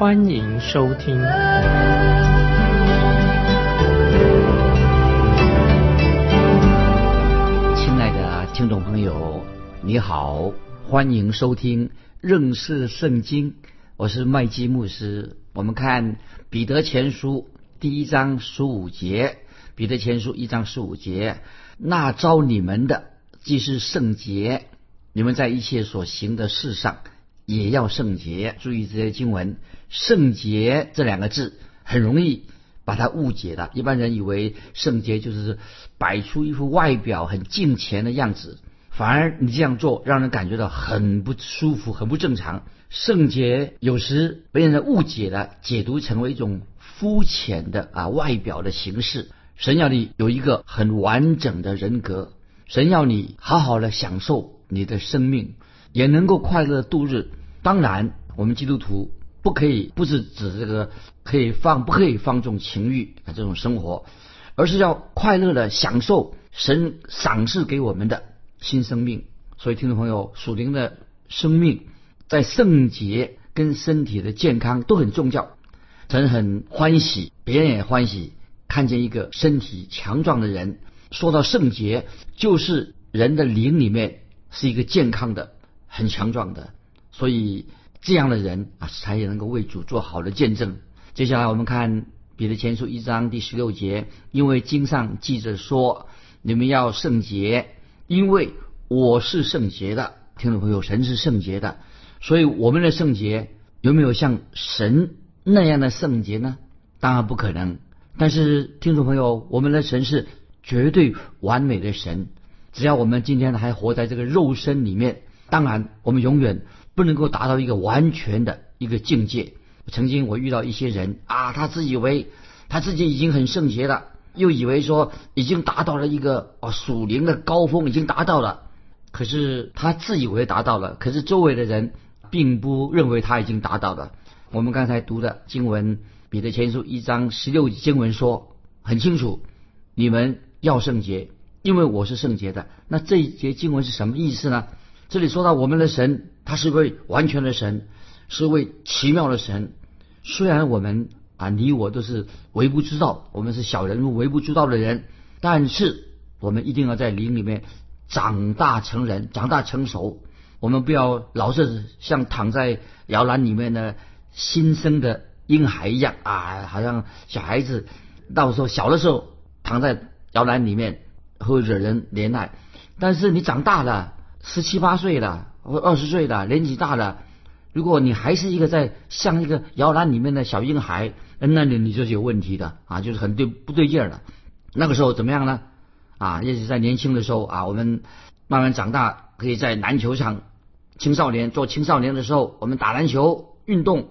欢迎收听。亲爱的听众朋友，你好，欢迎收听认识圣经。我是麦基牧师。我们看彼得前书第一章十五节，彼得前书一章十五节。那招你们的既是圣洁，你们在一切所行的事上也要圣洁。注意这些经文，“圣洁”这两个字很容易把它误解的。一般人以为圣洁就是摆出一副外表很敬虔的样子，反而你这样做让人感觉到很不舒服、很不正常。圣洁有时被人误解了，解读成为一种肤浅的啊外表的形式。神要你有一个很完整的人格，神要你好好的享受你的生命，也能够快乐度日。当然，我们基督徒不可以不是指这个可以放不可以放纵情欲啊这种生活，而是要快乐的享受神赏赐给我们的新生命。所以，听众朋友，属灵的生命在圣洁跟身体的健康都很重要。神很欢喜，别人也欢喜。看见一个身体强壮的人，说到圣洁，就是人的灵里面是一个健康的、很强壮的，所以这样的人啊，才能够为主做好的见证。接下来我们看彼得前书一章第十六节，因为经上记着说，你们要圣洁，因为我是圣洁的。听众朋友，神是圣洁的，所以我们的圣洁有没有像神那样的圣洁呢？当然不可能。但是，听众朋友，我们的神是绝对完美的神。只要我们今天还活在这个肉身里面，当然我们永远不能够达到一个完全的一个境界。曾经我遇到一些人啊，他自以为他自己已经很圣洁了，又以为说已经达到了一个啊属灵的高峰，已经达到了。可是他自以为达到了，可是周围的人并不认为他已经达到了。我们刚才读的经文。彼得前书一章十六经文说很清楚，你们要圣洁，因为我是圣洁的。那这一节经文是什么意思呢？这里说到我们的神，他是位完全的神，是位奇妙的神。虽然我们啊，你我都是微不足道，我们是小人物、微不足道的人，但是我们一定要在灵里面长大成人、长大成熟。我们不要老是像躺在摇篮里面的新生的。婴孩一样啊，好像小孩子，到时候小的时候躺在摇篮里面会惹人怜爱，但是你长大了，十七八岁了或二十岁了，年纪大了，如果你还是一个在像一个摇篮里面的小婴孩，那你你就是有问题的啊，就是很对不对劲儿了。那个时候怎么样呢？啊，也许在年轻的时候啊，我们慢慢长大，可以在篮球场，青少年做青少年的时候，我们打篮球运动。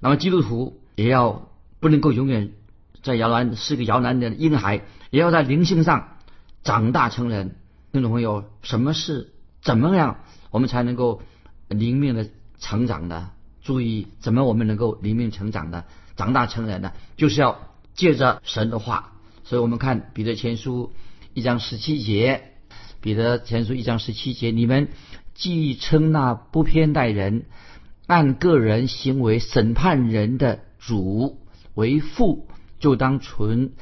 那么基督徒也要不能够永远在摇篮是个摇篮的婴孩，也要在灵性上长大成人。听众朋友，什么是怎么样我们才能够灵命的成长的？注意，怎么我们能够灵命成长的、长大成人呢？就是要借着神的话。所以我们看彼得前书一章十七节，彼得前书一章十七节，你们既称那不偏待人。按个人行为审判人的主为父，就当存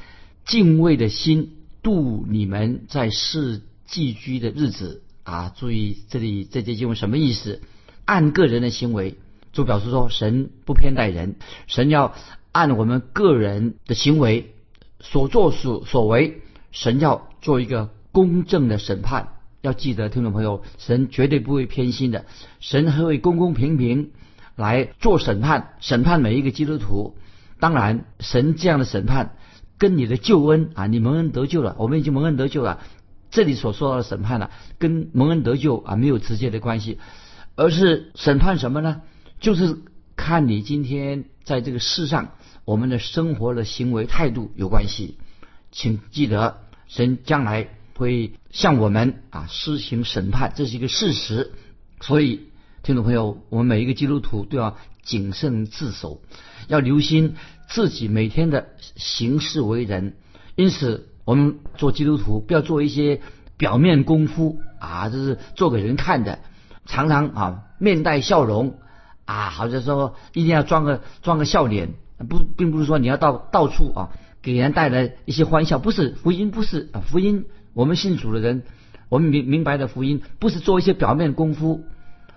敬畏的心度你们在世寄居的日子啊！注意这里这节经文什么意思？按个人的行为，就表示说神不偏待人，神要按我们个人的行为所作所所为，神要做一个公正的审判。要记得，听众朋友，神绝对不会偏心的，神还会公公平平来做审判，审判每一个基督徒。当然，神这样的审判跟你的救恩啊，你蒙恩得救了，我们已经蒙恩得救了。这里所说到的审判呢，跟蒙恩得救啊没有直接的关系，而是审判什么呢？就是看你今天在这个世上我们的生活的行为态度有关系。请记得，神将来会向我们啊施行审判，这是一个事实。所以，听众朋友，我们每一个基督徒都要谨慎自守，要留心自己每天的行事为人。因此，我们做基督徒不要做一些表面功夫啊，就是做给人看的，常常啊面带笑容。啊，好像说一定要装个装个笑脸，不，并不是说你要到到处啊给人带来一些欢笑，不是福音，不是啊福音。我们信主的人，我们明明白的福音，不是做一些表面功夫，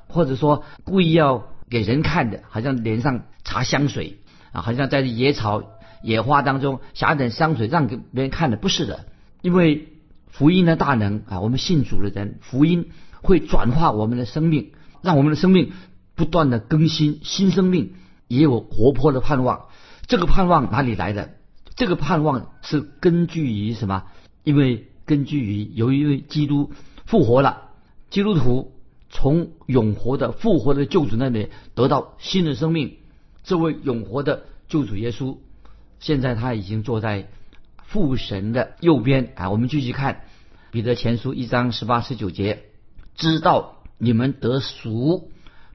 或者说故意要给人看的，好像脸上擦香水啊，好像在野草野花当中撒点香水让给别人看的，不是的。因为福音的大能啊，我们信主的人，福音会转化我们的生命，让我们的生命。不断的更新新生命，也有活泼的盼望。这个盼望哪里来的？这个盼望是根据于什么？因为根据于有一位基督复活了，基督徒从永活的复活的救主那里得到新的生命。这位永活的救主耶稣，现在他已经坐在父神的右边啊。我们继续看彼得前书一章十八十九节，知道你们得赎。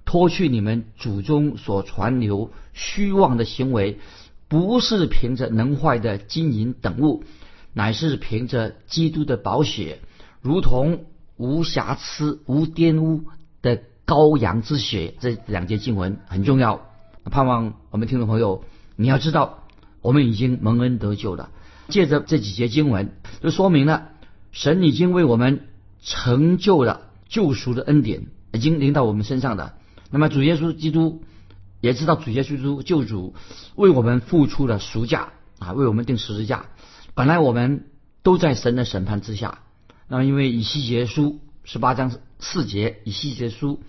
脱去你们祖宗所传流虚妄的行为，不是凭着能坏的金银等物，乃是凭着基督的宝血，如同无瑕疵、无玷污的羔羊之血。这两节经文很重要，盼望我们听众朋友你要知道，我们已经蒙恩得救了。借着这几节经文，就说明了神已经为我们成就了救赎的恩典，已经临到我们身上的。那么主耶稣基督也知道主耶稣基督救主为我们付出了赎价啊，为我们定十字架。本来我们都在神的审判之下。那么因为以西结书十八章四节，以西结书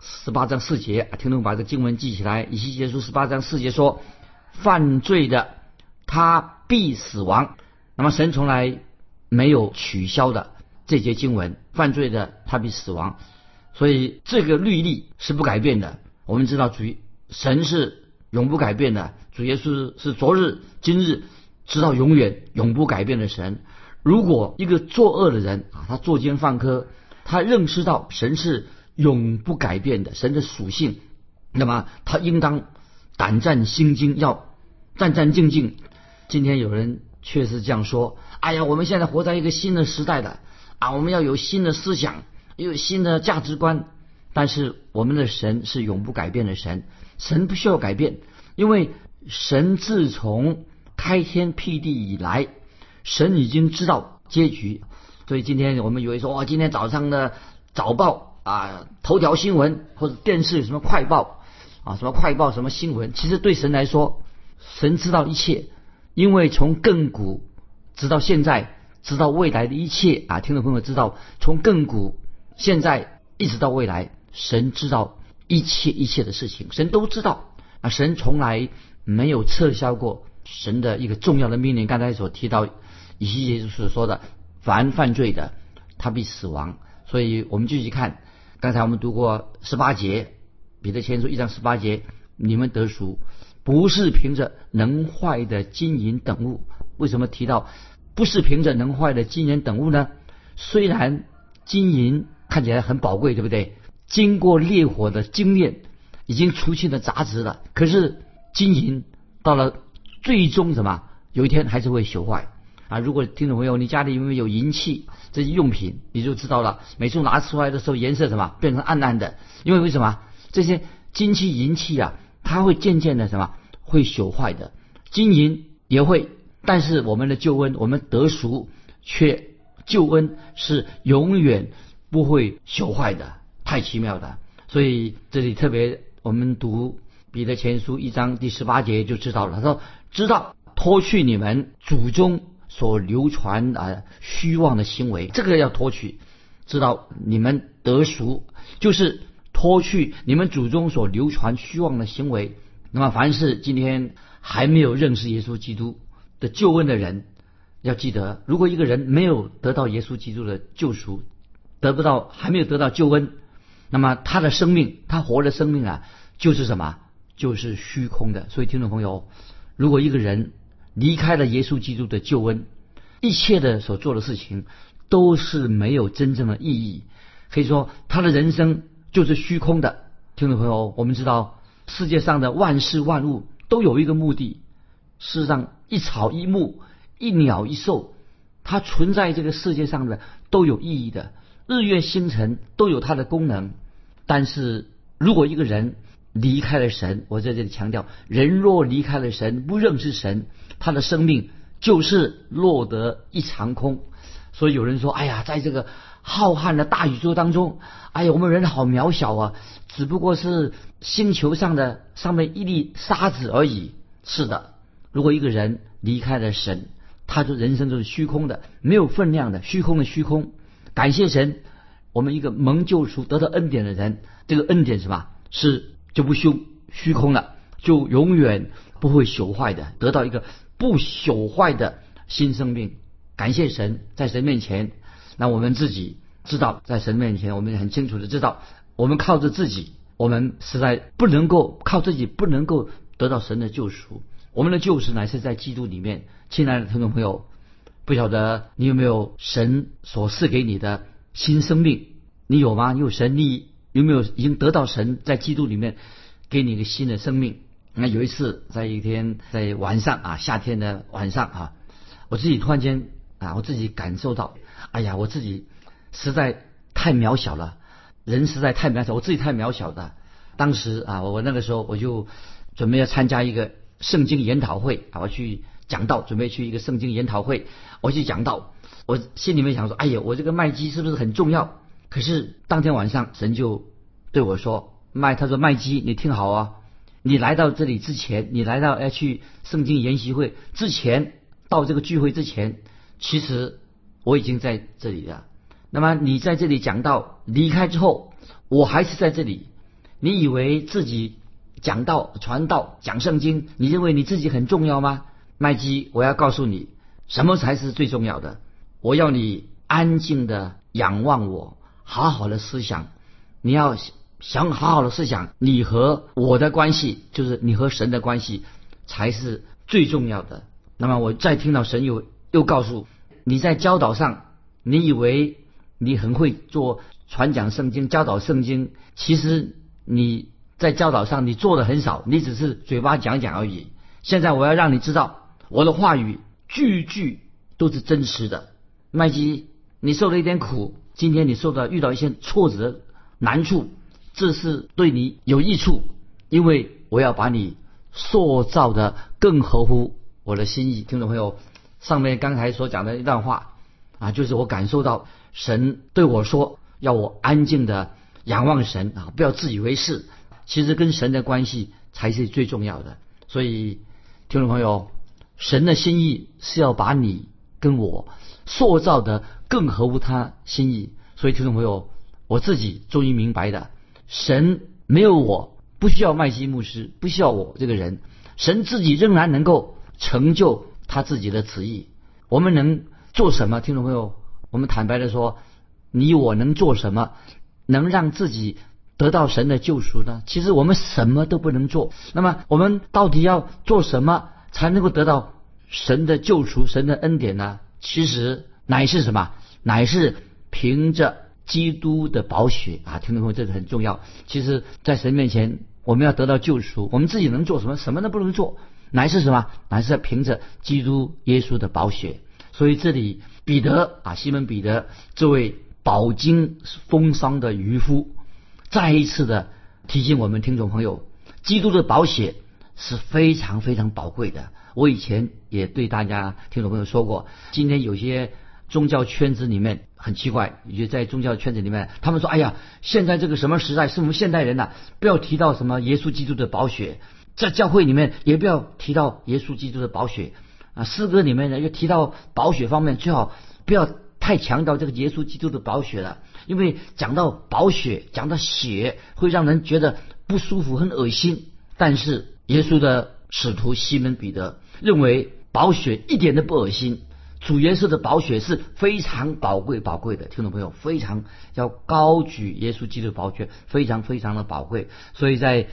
十八章四节，听众把这个经文记起来。以西结书十八章四节说，犯罪的他必死亡。那么神从来没有取消的这节经文，犯罪的他必死亡。所以这个律例是不改变的。我们知道主神是永不改变的，主耶稣是昨日、今日直到永远永不改变的神。如果一个作恶的人啊，他作奸犯科，他认识到神是永不改变的神的属性，那么他应当胆战心惊，要战战兢兢。今天有人确实这样说：“哎呀，我们现在活在一个新的时代的啊，我们要有新的思想。”有新的价值观，但是我们的神是永不改变的神，神不需要改变，因为神自从开天辟地以来，神已经知道结局。所以今天我们以为说，哇，今天早上的早报啊，头条新闻或者电视什么快报啊，什么快报什么新闻，其实对神来说，神知道一切，因为从亘古直到现在，直到未来的一切啊，听众朋友知道，从亘古。现在一直到未来，神知道一切一切的事情，神都知道啊！神从来没有撤销过神的一个重要的命令。刚才所提到以西结所说的，凡犯罪的，他必死亡。所以我们继续看，刚才我们读过十八节，彼得前书一章十八节，你们得赎，不是凭着能坏的金银等物。为什么提到不是凭着能坏的金银等物呢？虽然金银。看起来很宝贵，对不对？经过烈火的精炼，已经除去了杂质了。可是金银到了最终什么？有一天还是会朽坏啊！如果听众朋友你家里有没有银器这些用品，你就知道了。每次拿出来的时候颜色什么变成暗暗的，因为为什么？这些金器银器啊，它会渐渐的什么会朽坏的。金银也会，但是我们的救恩，我们得赎，却救恩是永远。不会朽坏的，太奇妙的。所以这里特别，我们读彼得前书一章第十八节就知道了。他说：“知道脱去你们祖宗所流传啊虚妄的行为，这个要脱去。知道你们得赎，就是脱去你们祖宗所流传虚妄的行为。那么，凡是今天还没有认识耶稣基督的救恩的人，要记得，如果一个人没有得到耶稣基督的救赎，得不到，还没有得到救恩，那么他的生命，他活的生命啊，就是什么？就是虚空的。所以听众朋友，如果一个人离开了耶稣基督的救恩，一切的所做的事情都是没有真正的意义，可以说他的人生就是虚空的。听众朋友，我们知道世界上的万事万物都有一个目的，世上一草一木、一鸟一兽，它存在这个世界上的都有意义的，日月星辰都有它的功能。但是如果一个人离开了神，我在这里强调，人若离开了神，不认识神，他的生命就是落得一场空。所以有人说：“哎呀，在这个浩瀚的大宇宙当中，哎呀，我们人好渺小啊，只不过是星球上的上面一粒沙子而已。”是的，如果一个人离开了神，他就人生就是虚空的，没有分量的，虚空的虚空。感谢神，我们一个蒙救赎、得到恩典的人，这个恩典是吧？是。就不修虚空了，就永远不会朽坏的，得到一个不朽坏的新生命。感谢神，在神面前，那我们自己知道，在神面前，我们很清楚的知道，我们靠着自己，我们实在不能够靠自己，不能够得到神的救赎。我们的救赎乃是在基督里面。亲爱的听众朋友，不晓得你有没有神所赐给你的新生命？你有吗？你有神，你。有没有已经得到神在基督里面给你一个新的生命？那有一次，在一天在晚上啊，夏天的晚上啊，我自己突然间啊，我自己感受到，哎呀，我自己实在太渺小了，人实在太渺小，我自己太渺小的。当时啊，我那个时候我就准备要参加一个圣经研讨会啊，我去讲道，准备去一个圣经研讨会，我去讲道，我心里面想说，哎呀，我这个麦基是不是很重要？可是当天晚上，神就对我说：“麦，他说麦基，你听好啊！你来到这里之前，你来到要去圣经研习会之前，到这个聚会之前，其实我已经在这里了。那么你在这里讲到离开之后，我还是在这里。你以为自己讲道、传道、讲圣经，你认为你自己很重要吗？麦基，我要告诉你，什么才是最重要的？我要你安静的仰望我。”好好的思想，你要想好好的思想，你和我的关系，就是你和神的关系，才是最重要的。那么我再听到神有又告诉你在教导上，你以为你很会做传讲圣经、教导圣经，其实你在教导上你做的很少，你只是嘴巴讲讲而已。现在我要让你知道，我的话语句句都是真实的。麦基，你受了一点苦。今天你受到遇到一些挫折难处，这是对你有益处，因为我要把你塑造的更合乎我的心意。听众朋友，上面刚才所讲的一段话啊，就是我感受到神对我说，要我安静的仰望神啊，不要自以为是。其实跟神的关系才是最重要的。所以，听众朋友，神的心意是要把你跟我塑造的。更合乎他心意，所以听众朋友，我自己终于明白的，神没有我不需要麦基牧师，不需要我这个人，神自己仍然能够成就他自己的旨意。我们能做什么？听众朋友，我们坦白的说，你我能做什么，能让自己得到神的救赎呢？其实我们什么都不能做。那么我们到底要做什么才能够得到神的救赎、神的恩典呢？其实。乃是什么？乃是凭着基督的宝血啊！听众朋友，这个很重要。其实，在神面前，我们要得到救赎，我们自己能做什么？什么都不能做。乃是什么？乃是凭着基督耶稣的宝血。所以，这里彼得啊，西门彼得这位饱经风霜的渔夫，再一次的提醒我们听众朋友，基督的宝血是非常非常宝贵的。我以前也对大家听众朋友说过，今天有些。宗教圈子里面很奇怪，也在宗教圈子里面，他们说：“哎呀，现在这个什么时代，是我们现代人呐，不要提到什么耶稣基督的宝血，在教会里面也不要提到耶稣基督的宝血啊。诗歌里面呢，又提到宝血方面，最好不要太强调这个耶稣基督的宝血了，因为讲到宝血，讲到血，会让人觉得不舒服、很恶心。但是耶稣的使徒西门彼得认为宝血一点都不恶心。”主耶稣的宝血是非常宝贵、宝贵的，听众朋友非常要高举耶稣基督的宝血，非常非常的宝贵。所以在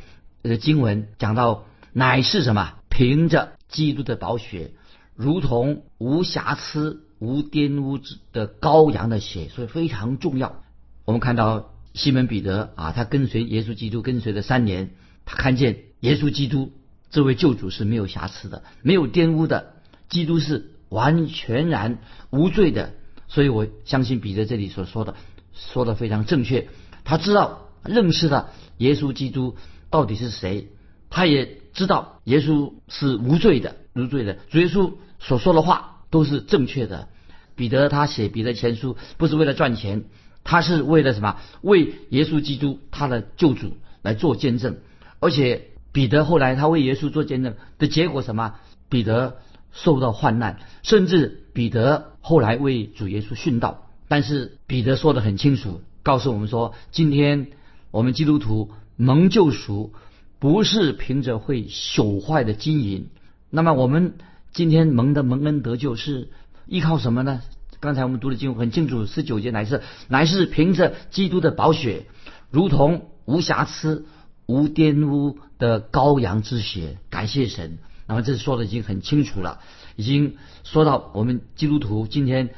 这个经文讲到，乃是什么？凭着基督的宝血，如同无瑕疵、无玷污之的羔羊的血，所以非常重要。我们看到西门彼得啊，他跟随耶稣基督跟随了三年，他看见耶稣基督这位救主是没有瑕疵的，没有玷污的，基督是完全然无罪的。所以我相信彼得这里所说的说的非常正确。他知道认识了耶稣基督到底是谁，他也知道耶稣是无罪的，无罪的。主耶稣所说的话都是正确的。彼得他写彼得前书不是为了赚钱，他是为了什么？为耶稣基督他的救主来做见证。而且彼得后来他为耶稣做见证的结果什么？彼得受到患难，甚至彼得。后来为主耶稣殉道，但是彼得说的很清楚，告诉我们说，今天我们基督徒蒙救赎，不是凭着会朽坏的金银。那么我们今天蒙的蒙恩得救是依靠什么呢？刚才我们读的经很清楚，十九节乃是乃是凭着基督的宝血，如同无瑕疵、无玷污的羔羊之血。感谢神。那么这说的已经很清楚了。已经说到我们基督徒今天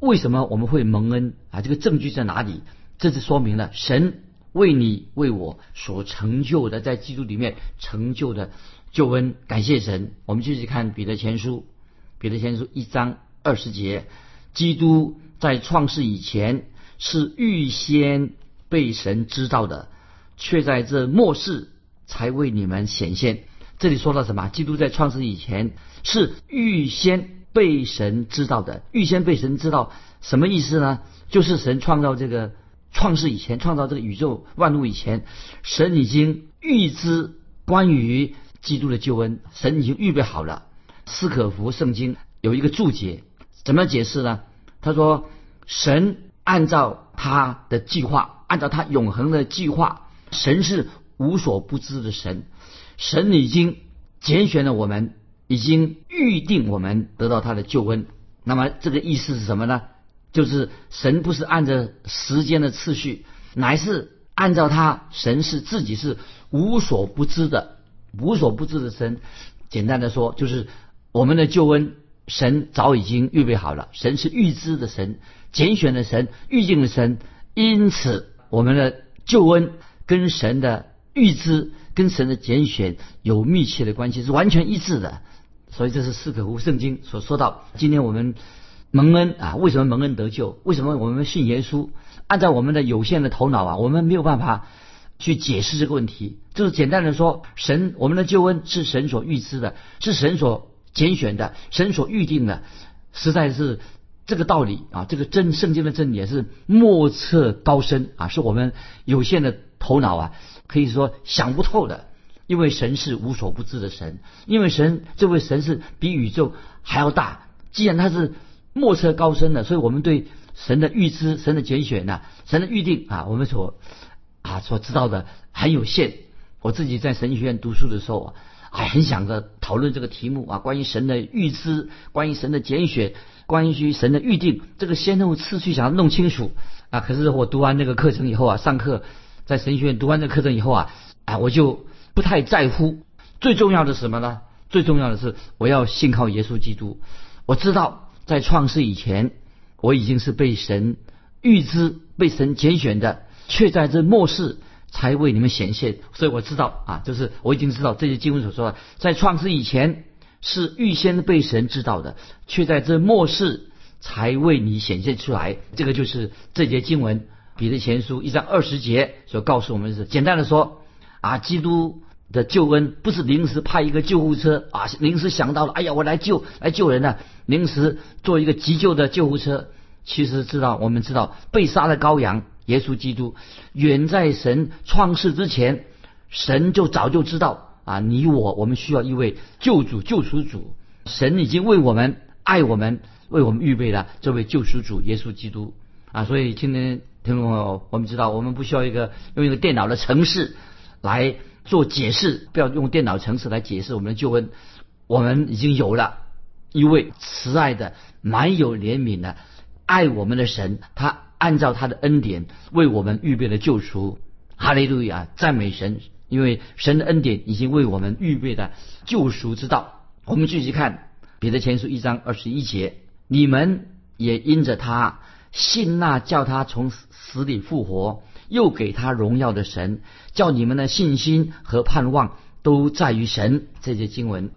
为什么我们会蒙恩啊？这个证据在哪里？这是说明了神为你为我所成就的，在基督里面成就的救恩。感谢神！我们继续看彼得前书，彼得前书一章二十节：基督在创世以前是预先被神知道的，却在这末世才为你们显现。这里说到什么？基督在创世以前是预先被神知道的。预先被神知道什么意思呢？就是神创造这个创世以前，创造这个宇宙万物以前，神已经预知关于基督的救恩，神已经预备好了。斯可福圣经有一个注解，怎么解释呢？他说：神按照他的计划，按照他永恒的计划，神是无所不知的神。神已经拣选了我们，已经预定我们得到他的救恩。那么这个意思是什么呢？就是神不是按照时间的次序，乃是按照他神是自己是无所不知的，无所不知的神。简单的说，就是我们的救恩，神早已经预备好了。神是预知的神，拣选的神，预定的神。因此，我们的救恩跟神的预知。跟神的拣选有密切的关系，是完全一致的。所以这是四可乎圣经所说到。今天我们蒙恩啊，为什么蒙恩得救？为什么我们信耶稣？按照我们的有限的头脑啊，我们没有办法去解释这个问题。就是简单的说，神我们的救恩是神所预知的，是神所拣选的，神所预定的，实在是这个道理啊。这个真圣经的真理也是莫测高深啊，是我们有限的头脑啊。可以说想不透的，因为神是无所不知的神，因为神这位神是比宇宙还要大。既然他是莫测高深的，所以我们对神的预知、神的拣选呐、神的预定啊，我们所啊所知道的很有限。我自己在神学院读书的时候啊，还很想着讨论这个题目啊，关于神的预知、关于神的拣选、关于神的预定，这个先后次序想要弄清楚啊。可是我读完那个课程以后啊，上课。在神学院读完这个课程以后啊，啊，我就不太在乎。最重要的是什么呢？最重要的是我要信靠耶稣基督。我知道在创世以前，我已经是被神预知、被神拣选的，却在这末世才为你们显现。所以我知道啊，就是我已经知道这些经文所说的，在创世以前是预先被神知道的，却在这末世才为你显现出来。这个就是这节经文。彼得前书一章二十节所告诉我们是，简单的说，啊，基督的救恩不是临时派一个救护车啊，临时想到了，哎呀，我来救来救人了，临时做一个急救的救护车。其实知道，我们知道被杀的羔羊耶稣基督，远在神创世之前，神就早就知道啊，你我我们需要一位救主救赎主，神已经为我们爱我们，为我们预备了这位救赎主耶稣基督啊，所以今天。听众朋友，我们知道，我们不需要一个用一个电脑的程式来做解释，不要用电脑程式来解释我们的救恩。我们已经有了一位慈爱的、满有怜悯的、爱我们的神，他按照他的恩典为我们预备了救赎。哈利路亚，赞美神！因为神的恩典已经为我们预备的救赎之道。我们继续看彼得前书一章二十一节，你们也因着他信那叫他从死里复活，又给他荣耀的神，叫你们的信心和盼望都在于神。这些经文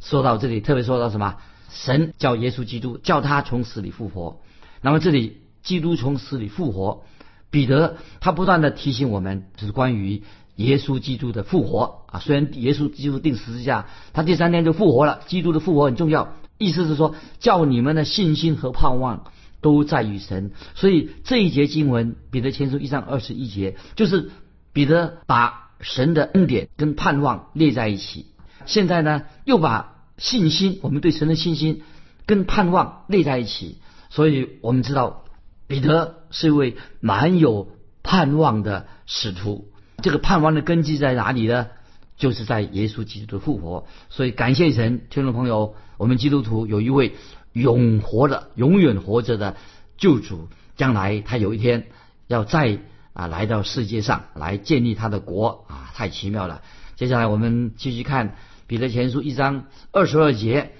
说到这里，特别说到什么？神叫耶稣基督，叫他从死里复活。那么这里基督从死里复活，彼得他不断的提醒我们，就是关于。耶稣基督的复活啊，虽然耶稣基督定十字架，他第三天就复活了。基督的复活很重要，意思是说，叫你们的信心和盼望都在于神。所以这一节经文，彼得前书一章二十一节，就是彼得把神的恩典跟盼望列在一起。现在呢，又把信心，我们对神的信心跟盼望累在一起。所以我们知道，彼得是一位蛮有盼望的使徒。这个盼望的根基在哪里呢？就是在耶稣基督的复活。所以感谢神，听众朋友，我们基督徒有一位永活的、永远活着的救主，将来他有一天要再啊来到世界上来建立他的国啊，太奇妙了。接下来我们继续看彼得前书一章二十二节：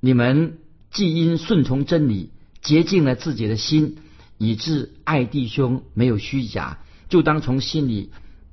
你们既因顺从真理洁净了自己的心，以致爱弟兄没有虚假，就当从心里。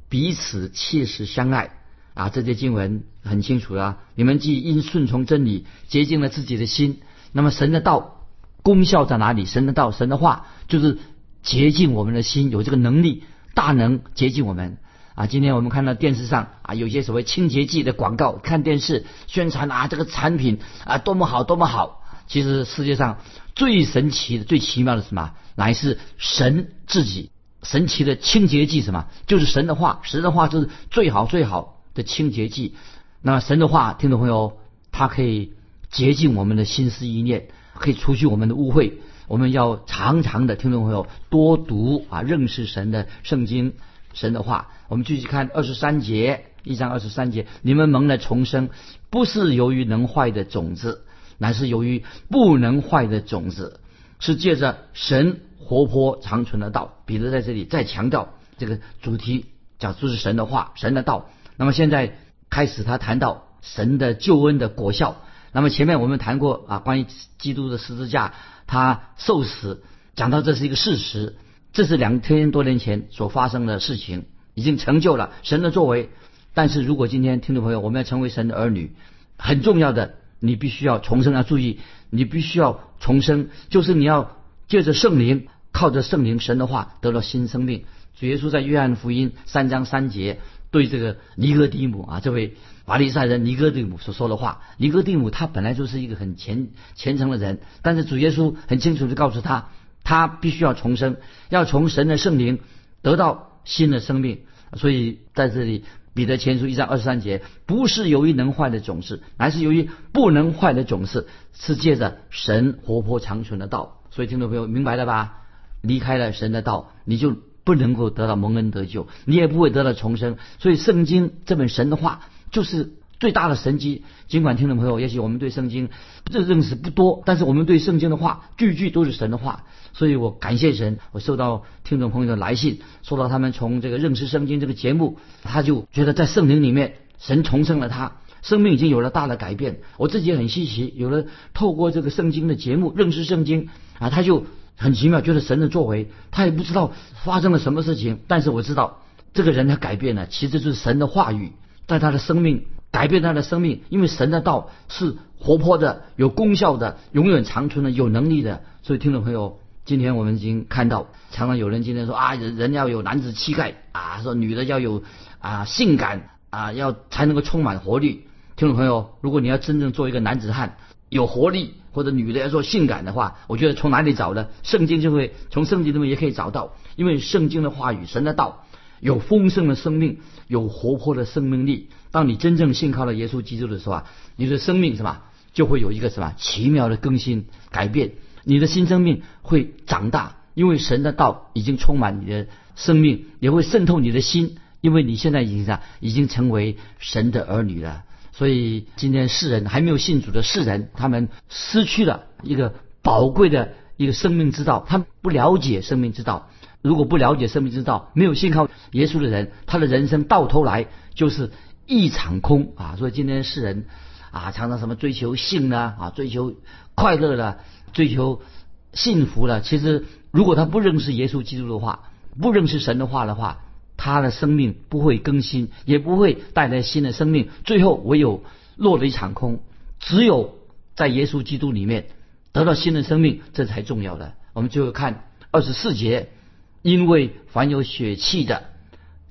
彼此切实相爱啊！这些经文很清楚了。你们既因顺从真理洁净了自己的心，那么神的道功效在哪里？神的道、神的话就是洁净我们的心，有这个能力，大能洁净我们啊！今天我们看到电视上啊，有些所谓清洁剂的广告，看电视宣传啊，这个产品啊多么好，多么好。其实世界上最神奇的、最奇妙的什么？乃是神自己。神奇的清洁剂什么？就是神的话，神的话就是最好最好的清洁剂。那么神的话，听众朋友，它可以洁净我们的心思意念，可以除去我们的污秽。我们要常常的，听众朋友多读啊，认识神的圣经，神的话。我们继续看二十三节，一章二十三节：你们蒙了重生，不是由于能坏的种子，乃是由于不能坏的种子，是借着神。活泼长存的道，彼得在这里再强调这个主题，讲就是神的话，神的道。那么现在开始他谈到神的救恩的果效。那么前面我们谈过啊，关于基督的十字架，他受死，讲到这是一个事实，这是两千多年前所发生的事情，已经成就了神的作为。但是如果今天听众朋友我们要成为神的儿女，很重要的，你必须要重生，要注意，你必须要重生，就是你要借着圣灵。靠着圣灵神的话得到新生命。主耶稣在约翰福音三章三节对这个尼哥底母啊，这位法利赛人尼哥底母所说的话。尼哥底母他本来就是一个很虔虔诚的人，但是主耶稣很清楚的告诉他，他必须要重生，要从神的圣灵得到新的生命。所以在这里彼得前书一章二十三节，不是由于能坏的种子，而是由于不能坏的种子，是借着神活泼长存的道。所以听众朋友明白了吧？离开了神的道，你就不能够得到蒙恩得救，你也不会得到重生。所以圣经这本神的话就是最大的神机。尽管听众朋友，也许我们对圣经这认识不多，但是我们对圣经的话句句都是神的话。所以我感谢神，我收到听众朋友的来信，收到他们从这个认识圣经这个节目，他就觉得在圣灵里面神重生了他，生命已经有了大的改变。我自己很稀奇，有了透过这个圣经的节目认识圣经啊，他就。很奇妙，觉得神的作为，他也不知道发生了什么事情，但是我知道这个人他改变了，其实就是神的话语在他的生命改变他的生命，因为神的道是活泼的、有功效的、永远长存的、有能力的。所以听众朋友，今天我们已经看到，常常有人今天说啊，人人要有男子气概啊，说女的要有啊性感啊，要才能够充满活力。听众朋友，如果你要真正做一个男子汉，有活力。或者女的要做性感的话，我觉得从哪里找呢？圣经就会从圣经里面也可以找到，因为圣经的话语、神的道有丰盛的生命，有活泼的生命力。当你真正信靠了耶稣基督的时候啊，你的生命是吧，就会有一个什么奇妙的更新改变，你的新生命会长大，因为神的道已经充满你的生命，也会渗透你的心，因为你现在已经啥，已经成为神的儿女了。所以今天世人还没有信主的世人，他们失去了一个宝贵的一个生命之道，他们不了解生命之道。如果不了解生命之道，没有信靠耶稣的人，他的人生到头来就是一场空啊！所以今天世人啊，常常什么追求性呢啊，追求快乐了，追求幸福了。其实，如果他不认识耶稣基督的话，不认识神的话的话，他的生命不会更新，也不会带来新的生命，最后唯有落了一场空。只有在耶稣基督里面得到新的生命，这才重要的。我们最后看二十四节，因为凡有血气的，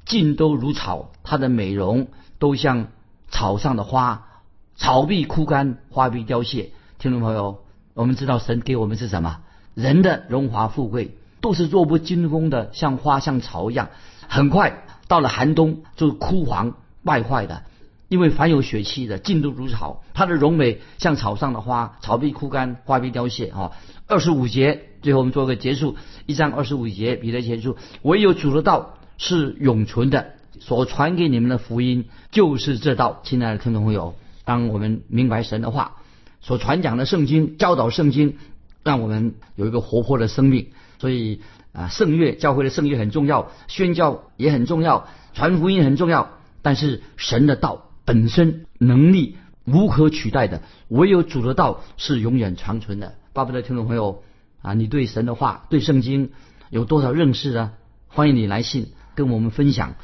尽都如草，它的美容都像草上的花，草必枯干，花必凋谢。听众朋友，我们知道神给我们是什么？人的荣华富贵都是弱不禁风的，像花像草一样，很快到了寒冬就枯黄败坏的。因为凡有血气的，尽都如草，它的荣美像草上的花，草必枯干，花必凋谢。啊，二十五节，最后我们做个结束。一章二十五节，彼得前书，唯有主的道是永存的，所传给你们的福音就是这道。亲爱的听众朋友，当我们明白神的话，所传讲的圣经，教导圣经，让我们有一个活泼的生命。所以啊，圣乐教会的圣乐很重要，宣教也很重要，传福音很重要。但是神的道。本身能力无可取代的，唯有主的道是永远长存的。巴不得听众朋友啊，你对神的话、对圣经有多少认识啊？欢迎你来信跟我们分享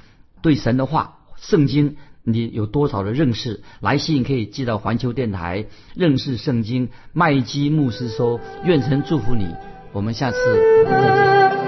对神的话、圣经你有多少的认识。来信可以寄到环球电台认识圣经麦基牧师说，愿神祝福你。我们下次再见。